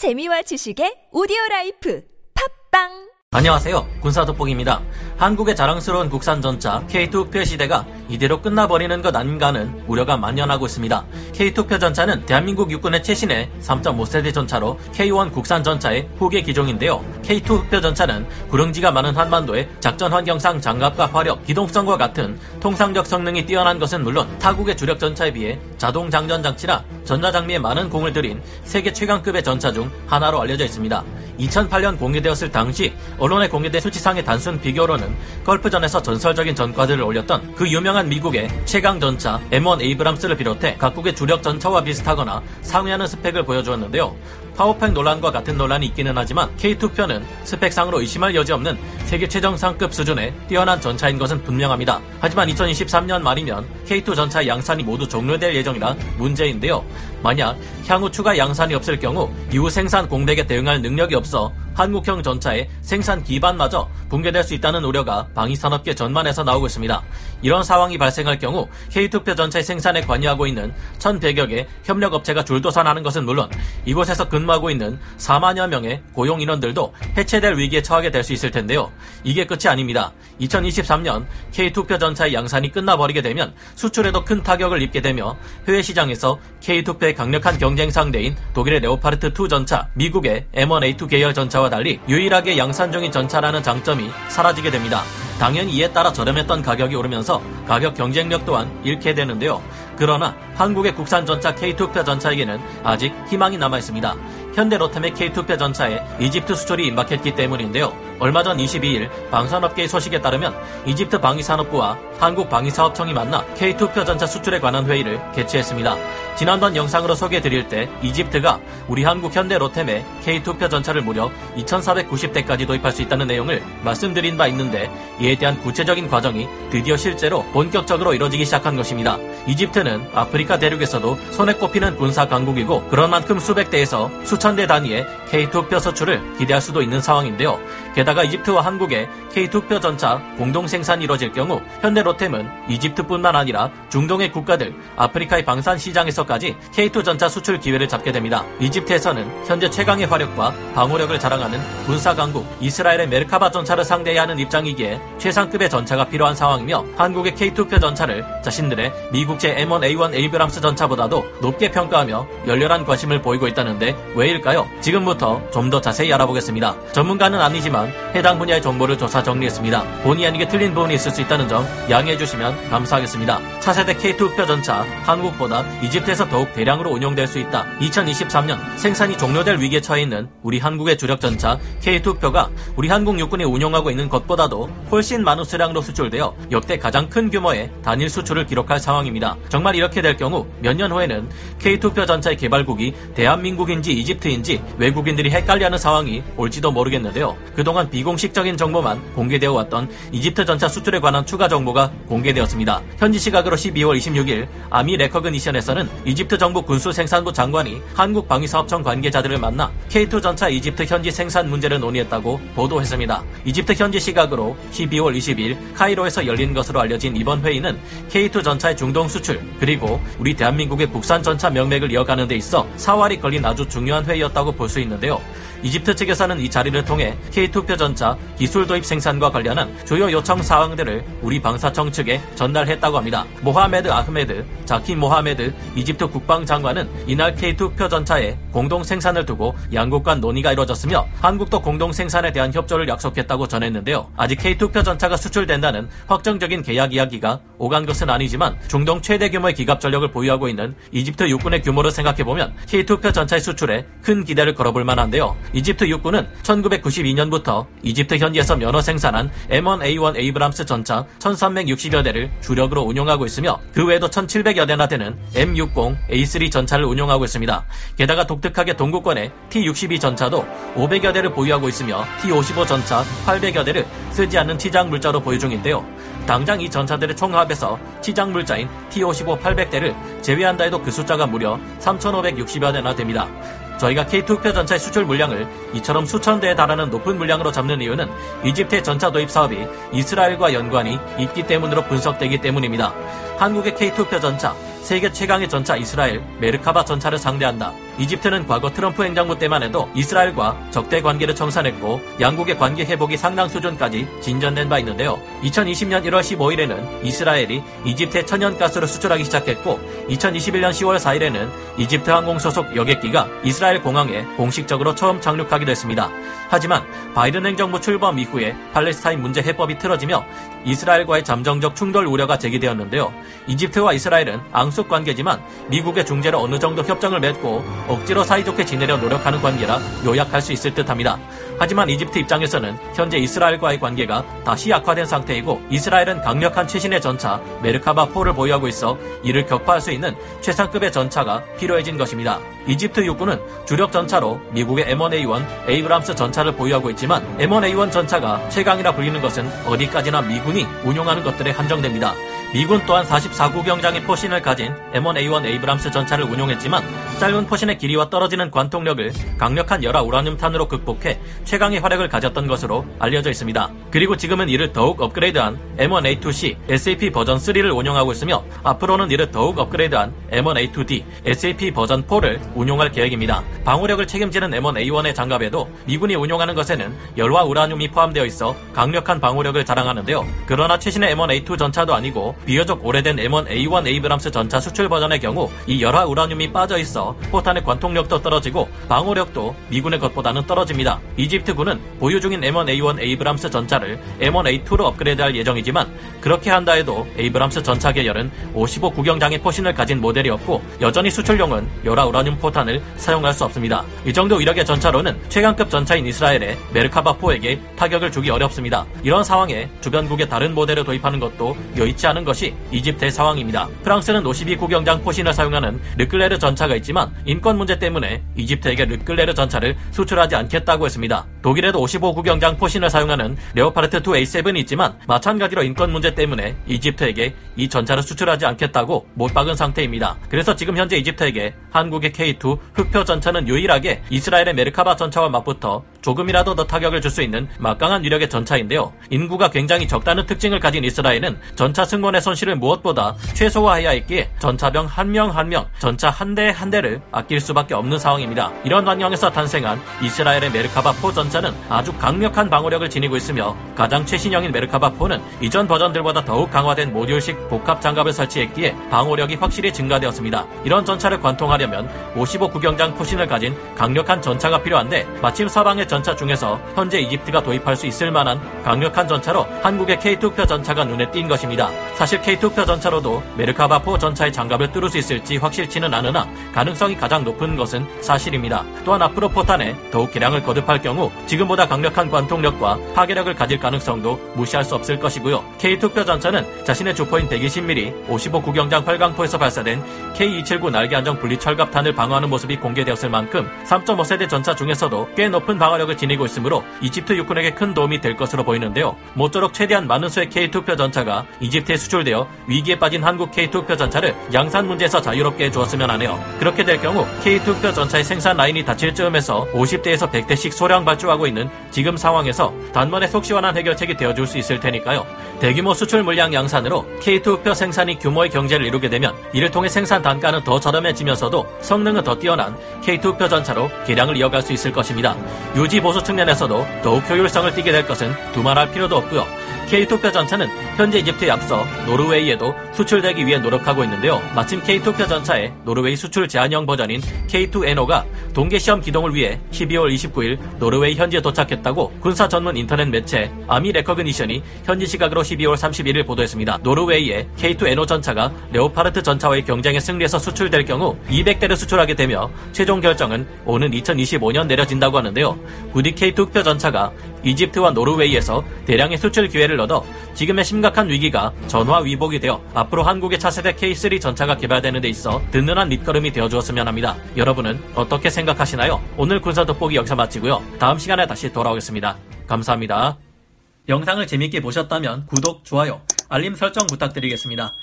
재미와 지식의 오디오 라이프 팟빵 안녕하세요. 군사 돋보기입니다. 한국의 자랑스러운 국산 전차 K2 흑표 시대가 이대로 끝나버리는 것 아닌가는 우려가 만연하고 있습니다. K2 흑표 전차는 대한민국 육군의 최신의 3.5세대 전차로 K1 국산 전차의 후계 기종인데요. K2 흑표 전차는 구릉지가 많은 한반도의 작전 환경상 장갑과 화력, 기동성과 같은 통상적 성능이 뛰어난 것은 물론 타국의 주력 전차에 비해 자동 장전 장치나 전자 장비에 많은 공을 들인 세계 최강급의 전차 중 하나로 알려져 있습니다. 2008년 공개되었을 당시 언론에 공개된 수치상의 단순 비교로는 걸프전에서 전설적인 전과들을 올렸던 그 유명한 미국의 최강 전차 M1 에이브람스를 비롯해 각국의 주력 전차와 비슷하거나 상회하는 스펙을 보여주었는데요. 파워팩 논란과 같은 논란이 있기는 하지만 K2표는 스펙상으로 의심할 여지 없는 세계 최정상급 수준의 뛰어난 전차인 것은 분명합니다. 하지만 2023년 말이면 K2 전차 양산이 모두 종료될 예정이라 문제인데요. 만약 향후 추가 양산이 없을 경우 이후 생산 공백에 대응할 능력이 없어 한국형 전차의 생산 기반마저 붕괴될 수 있다는 우려가 방위산업계 전반에서 나오고 있습니다. 이런 상황이 발생할 경우 K2표 전차의 생산에 관여하고 있는 1100여 개 협력업체가 줄도산하는 것은 물론 이곳에서 근무하고 있는 4만여 명의 고용 인원들도 해체될 위기에 처하게 될 수 있을 텐데요. 이게 끝이 아닙니다. 2023년 K2표 전차의 양산이 끝나버리게 되면 수출에도 큰 타격을 입게 되며 해외 시장에서 K2표의 강력한 경쟁 상대인 독일의 레오파르트2 전차, 미국의 M1A2 계열 전차와 달리 유일하게 양산 중인 전차라는 장점이 사라지게 됩니다. 당연히 이에 따라 저렴했던 가격이 오르면서 가격 경쟁력 또한 잃게 되는데요. 그러나 한국의 국산 전차 K2표 전차에게는 아직 희망이 남아 있습니다. 현대 로템의 K2표 전차에 이집트 수출이 임박했기 때문인데요. 얼마 전 22일 방산업계의 소식에 따르면 이집트 방위산업부와 한국 방위사업청이 만나 K2표 전차 수출에 관한 회의를 개최했습니다. 지난번 영상으로 소개해드릴 때 이집트가 우리 한국 현대 로템의 K2표 전차를 무려 2,490대까지 도입할 수 있다는 내용을 말씀드린 바 있는데 이에 대한 구체적인 과정이 드디어 실제로 본격적으로 이뤄지기 시작한 것입니다. 이집트는 아프리카 대륙에서도 손에 꼽히는 군사 강국이고 그런 만큼 수백 대에서 수천 대 단위의 K2표 수출을 기대할 수도 있는 상황인데요. 게다가 이집트와 한국의 K2표 전차 공동 생산이 이뤄질 경우 현대 로템은 이집트뿐만 아니라 중동의 국가들, 아프리카의 방산 시장에서까지 K2 전차 수출 기회를 잡게 됩니다. 이집트에서는 현재 최강의 화력과 방어력을 자랑하는 군사 강국 이스라엘의 메르카바 전차를 상대해야 하는 입장이기에 최상급의 전차가 필요한 상황이며 한국의 K2 표 전차를 자신들의 미국제 M1A1 에이브람스 전차보다도 높게 평가하며 열렬한 관심을 보이고 있다는데 왜일까요? 지금부터 좀 더 자세히 알아보겠습니다. 전문가는 아니지만 해당 분야의 정보를 조사 정리했습니다. 본의 아니게 틀린 부분이 있을 수 있다는 점 양해해 주시면 감사하겠습니다. 차세대 K2표 전차 한국보다 이집트에서 더욱 대량으로 운용될 수 있다. 2023년 생산이 종료될 위기에 처해 있는 우리 한국의 주력 전차 K2표가 우리 한국 육군이 운용하고 있는 것보다도 훨씬 많은 수량으로 수출되어 역대 가장 큰 규모의 단일 수출을 기록할 상황입니다. 정말 이렇게 될 경우 몇 년 후에는 K2표 전차의 개발국이 대한민국인지 이집트인지 외국인 들이 헷갈려하는 상황이 올지도 모르겠는데요. 그동안 비공식적인 정보만 공개되어 왔던 이집트 전차 수출에 관한 추가 정보가 공개되었습니다. 현지 시각으로 12월 26일 아미 레커그니션에서는 이집트 정부 군수 생산부 장관이 한국 방위사업청 관계자들을 만나 K2 전차 이집트 현지 생산 문제를 논의했다고 보도했습니다. 이집트 현지 시각으로 12월 20일 카이로에서 열린 것으로 알려진 이번 회의는 K2 전차의 중동 수출 그리고 우리 대한민국의 국산 전차 명맥을 이어가는 데 있어 사활이 걸린 아주 중요한 회의였다고 볼 수 있는데요. 이집트 측에서는 이 자리를 통해 K2 흑표 전차 기술 도입 생산과 관련한 주요 요청 사항들을 우리 방사청 측에 전달했다고 합니다. 모하메드 아흐메드, 자키 모하메드 이집트 국방장관은 이날 K2 흑표 전차의 공동 생산을 두고 양국 간 논의가 이뤄졌으며 한국도 공동 생산에 대한 협조를 약속했다고 전했는데요. 아직 K2 흑표 전차가 수출된다는 확정적인 계약 이야기가 오간 것은 아니지만 중동 최대 규모의 기갑 전력을 보유하고 있는 이집트 육군의 규모를 생각해보면 K2 흑표 전차의 수출에 큰 기대를 걸어볼 만한데요. 이집트 육군은 1992년부터 이집트 현지에서 면허 생산한 M1A1 에이브람스 전차 1360여 대를 주력으로 운용하고 있으며 그 외에도 1700여 대나 되는 M60 A3 전차를 운용하고 있습니다. 게다가 독특하게 동구권의 T62 전차도 500여 대를 보유하고 있으며 T55 전차 800여 대를 쓰지 않는 치장 물자로 보유 중인데요. 당장 이 전차들의 총합에서 치장 물자인 T55 800대를 제외한다 해도 그 숫자가 무려 3,560여 대나 됩니다. 저희가 K2표 전차의 수출 물량을 이처럼 수천 대에 달하는 높은 물량으로 잡는 이유는 이집트의 전차 도입 사업이 이스라엘과 연관이 있기 때문으로 분석되기 때문입니다. 한국의 K2표 전차 세계 최강의 전차 이스라엘 메르카바 전차를 상대한다. 이집트는 과거 트럼프 행정부 때만 해도 이스라엘과 적대 관계를 청산했고 양국의 관계 회복이 상당 수준까지 진전된 바 있는데요. 2020년 1월 15일에는 이스라엘이 이집트에 천연가스를 수출하기 시작했고 2021년 10월 4일에는 이집트 항공 소속 여객기가 이스라엘 공항에 공식적으로 처음 착륙하기도 했습니다. 하지만 바이든 행정부 출범 이후에 팔레스타인 문제 해법이 틀어지며 이스라엘과의 잠정적 충돌 우려가 제기되었는데요. 이집트와 이스라엘은 앙숙 관계지만 미국의 중재로 어느 정도 협정을 맺고 억지로 사이좋게 지내려 노력하는 관계라 요약할 수 있을 듯합니다. 하지만 이집트 입장에서는 현재 이스라엘과의 관계가 다시 악화된 상태이고 이스라엘은 강력한 최신의 전차 메르카바 4를 보유하고 있어 이를 격파할 수 있는 최상급의 전차가 필요해진 것입니다. 이집트 육군은 주력 전차로 미국의 M1A1 에이브람스 전차를 보유하고 있지만 M1A1 전차가 최강이라 불리는 것은 어디까지나 미군이 운용하는 것들에 한정됩니다. 미군 또한 44구경장의 포신을 가진 M1A1 에이브람스 전차를 운용했지만 짧은 포신의 길이와 떨어지는 관통력을 강력한 열화 우라늄탄으로 극복해 최강의 활약을 가졌던 것으로 알려져 있습니다. 그리고 지금은 이를 더욱 업그레이드한 M1A2C SEP 버전 3를 운용하고 있으며 앞으로는 이를 더욱 업그레이드한 M1A2D SEP 버전 4를 운용할 계획입니다. 방호력을 책임지는 M1A1의 장갑에도 미군이 운용하는 것에는 열화 우라늄이 포함되어 있어 강력한 방호력을 자랑하는데요. 그러나 최신의 M1A2 전차도 아니고 비교적 오래된 M1A1 에이브람스 전차 수출 버전의 경우 이 열화 우라늄이 빠져 있어 포탄의 관통력도 떨어지고 방호력도 미군의 것보다는 떨어집니다. 이집트군은 보유 중인 M1A1 에이브람스 전차를 M1A2로 업그레이드할 예정이지만 그렇게 한다 해도 에이브람스 전차 계열은 55 구경장의 포신을 가진 모델이 없고 여전히 수출용은 열화 우라늄 포탄을 사용할 수 없습니다. 이 정도 위력의 전차로는 최강급 전차인 이스라엘의 메르카바 4에게 타격을 주기 어렵습니다. 이런 상황에 주변국의 다른 모델을 도입하는 것도 여의치 않은 것이 이집트의 상황입니다. 프랑스는 52 구경장 포신을 사용하는 르클레르 전차가 있지만 인권 문제 때문에 이집트에게 르클레르 전차를 수출하지 않겠다고 했습니다. 독일에도 55 구경장 포신을 사용하는 레오파르트 2 A7이 있지만 마찬가지로 인권 문제 때문에 이집트에게 이 전차를 수출하지 않겠다고 못 박은 상태입니다. 그래서 지금 현재 이집트에게 한국의 K2 흑표 전차는 유일하게 이스라엘의 메르카바 전차와 맞붙어 조금이라도 더 타격을 줄 수 있는 막강한 위력의 전차인데요. 인구가 굉장히 적다는 특징을 가진 이스라엘은 전차 승무원의 손실을 무엇보다 최소화해야 했기에 전차병 한 명 한 명, 전차 한 대 한 대를 아낄 수밖에 없는 상황입니다. 이런 환경에서 탄생한 이스라엘의 메르카바 4 전차는 아주 강력한 방어력을 지니고 있으며 가장 최신형인 메르카바 4는 이전 버전들보다 더욱 강화된 모듈식 복합 장갑을 설치했기에 방어력이 확실히 증가되었습니다. 이런 전차를 관통하려면 55 구경장 포신을 가진 강력한 전차가 필요한데 마침 서방의 전차 중에서 현재 이집트가 도입할 수 있을 만한 강력한 전차로 한국의 K2표 전차가 눈에 띈 것입니다. 사실 K2표 전차로도 메르카바4 전차의 장갑을 뚫을 수 있을지 확실치는 않으나 가능성이 가장 높은 것은 사실입니다. 또한 앞으로 포탄에 더욱 개량을 거듭할 경우 지금보다 강력한 관통력과 파괴력을 가질 가능성도 무시할 수 없을 것이고요. K2표 전차는 자신의 주포인 120mm 55 구경장 활강포에서 발사된 K279 날개 안정 분리 철갑탄을 방어하는 모습이 공개되었을 만큼 3.5세대 전차 중에서도 꽤 높은 방어 력을 지니고 있으므로 이집트 육군에게 큰 도움이 될 것으로 보이는데요. 모쪼록 최대한 많은 수의 K2표 전차가 이집트에 수출되어 위기에 빠진 한국 K2표 전차를 양산 문제에서 자유롭게 해주었으면 하네요. 그렇게 될 경우 K2표 전차의 생산 라인이 닫힐 즈음에서 50대에서 100대씩 소량 발주하고 있는 지금 상황에서 단번에 속 시원한 해결책이 되어줄 수 있을 테니까요. 대규모 수출 물량 양산으로 K2 흑표 생산이 규모의 경제를 이루게 되면 이를 통해 생산 단가는 더 저렴해지면서도 성능은 더 뛰어난 K2 흑표 전차로 개량을 이어갈 수 있을 것입니다. 유지 보수 측면에서도 더욱 효율성을 띠게 될 것은 두말할 필요도 없고요. K2 흑표 전차는 현재 이집트에 앞서 노르웨이에도 수출되기 위해 노력하고 있는데요. 마침 K2 흑표 전차의 노르웨이 수출 제안형 버전인 K2NO가 동계 시험 기동을 위해 12월 29일 노르웨이 현지에 도착했다고 군사 전문 인터넷 매체 Army Recognition이 현지 시각으로 12월 31일 보도했습니다. 노르웨이의 K2NO 전차가 레오파르트 전차와의 경쟁에 승리해서 수출될 경우 200대를 수출하게 되며 최종 결정은 오는 2025년 내려진다고 하는데요. 부디 K2표 전차가 이집트와 노르웨이에서 대량의 수출 기회를 얻어 지금의 심각한 위기가 전화 위복이 되어 앞으로 한국의 차세대 K3 전차가 개발되는 데 있어 든든한 밑거름이 되어주었으면 합니다. 여러분은 어떻게 생각하시나요? 오늘 군사 돋보기 여기서 마치고요. 다음 시간에 다시 돌아오겠습니다. 감사합니다. 영상을 재밌게 보셨다면 구독, 좋아요, 알림 설정 부탁드리겠습니다.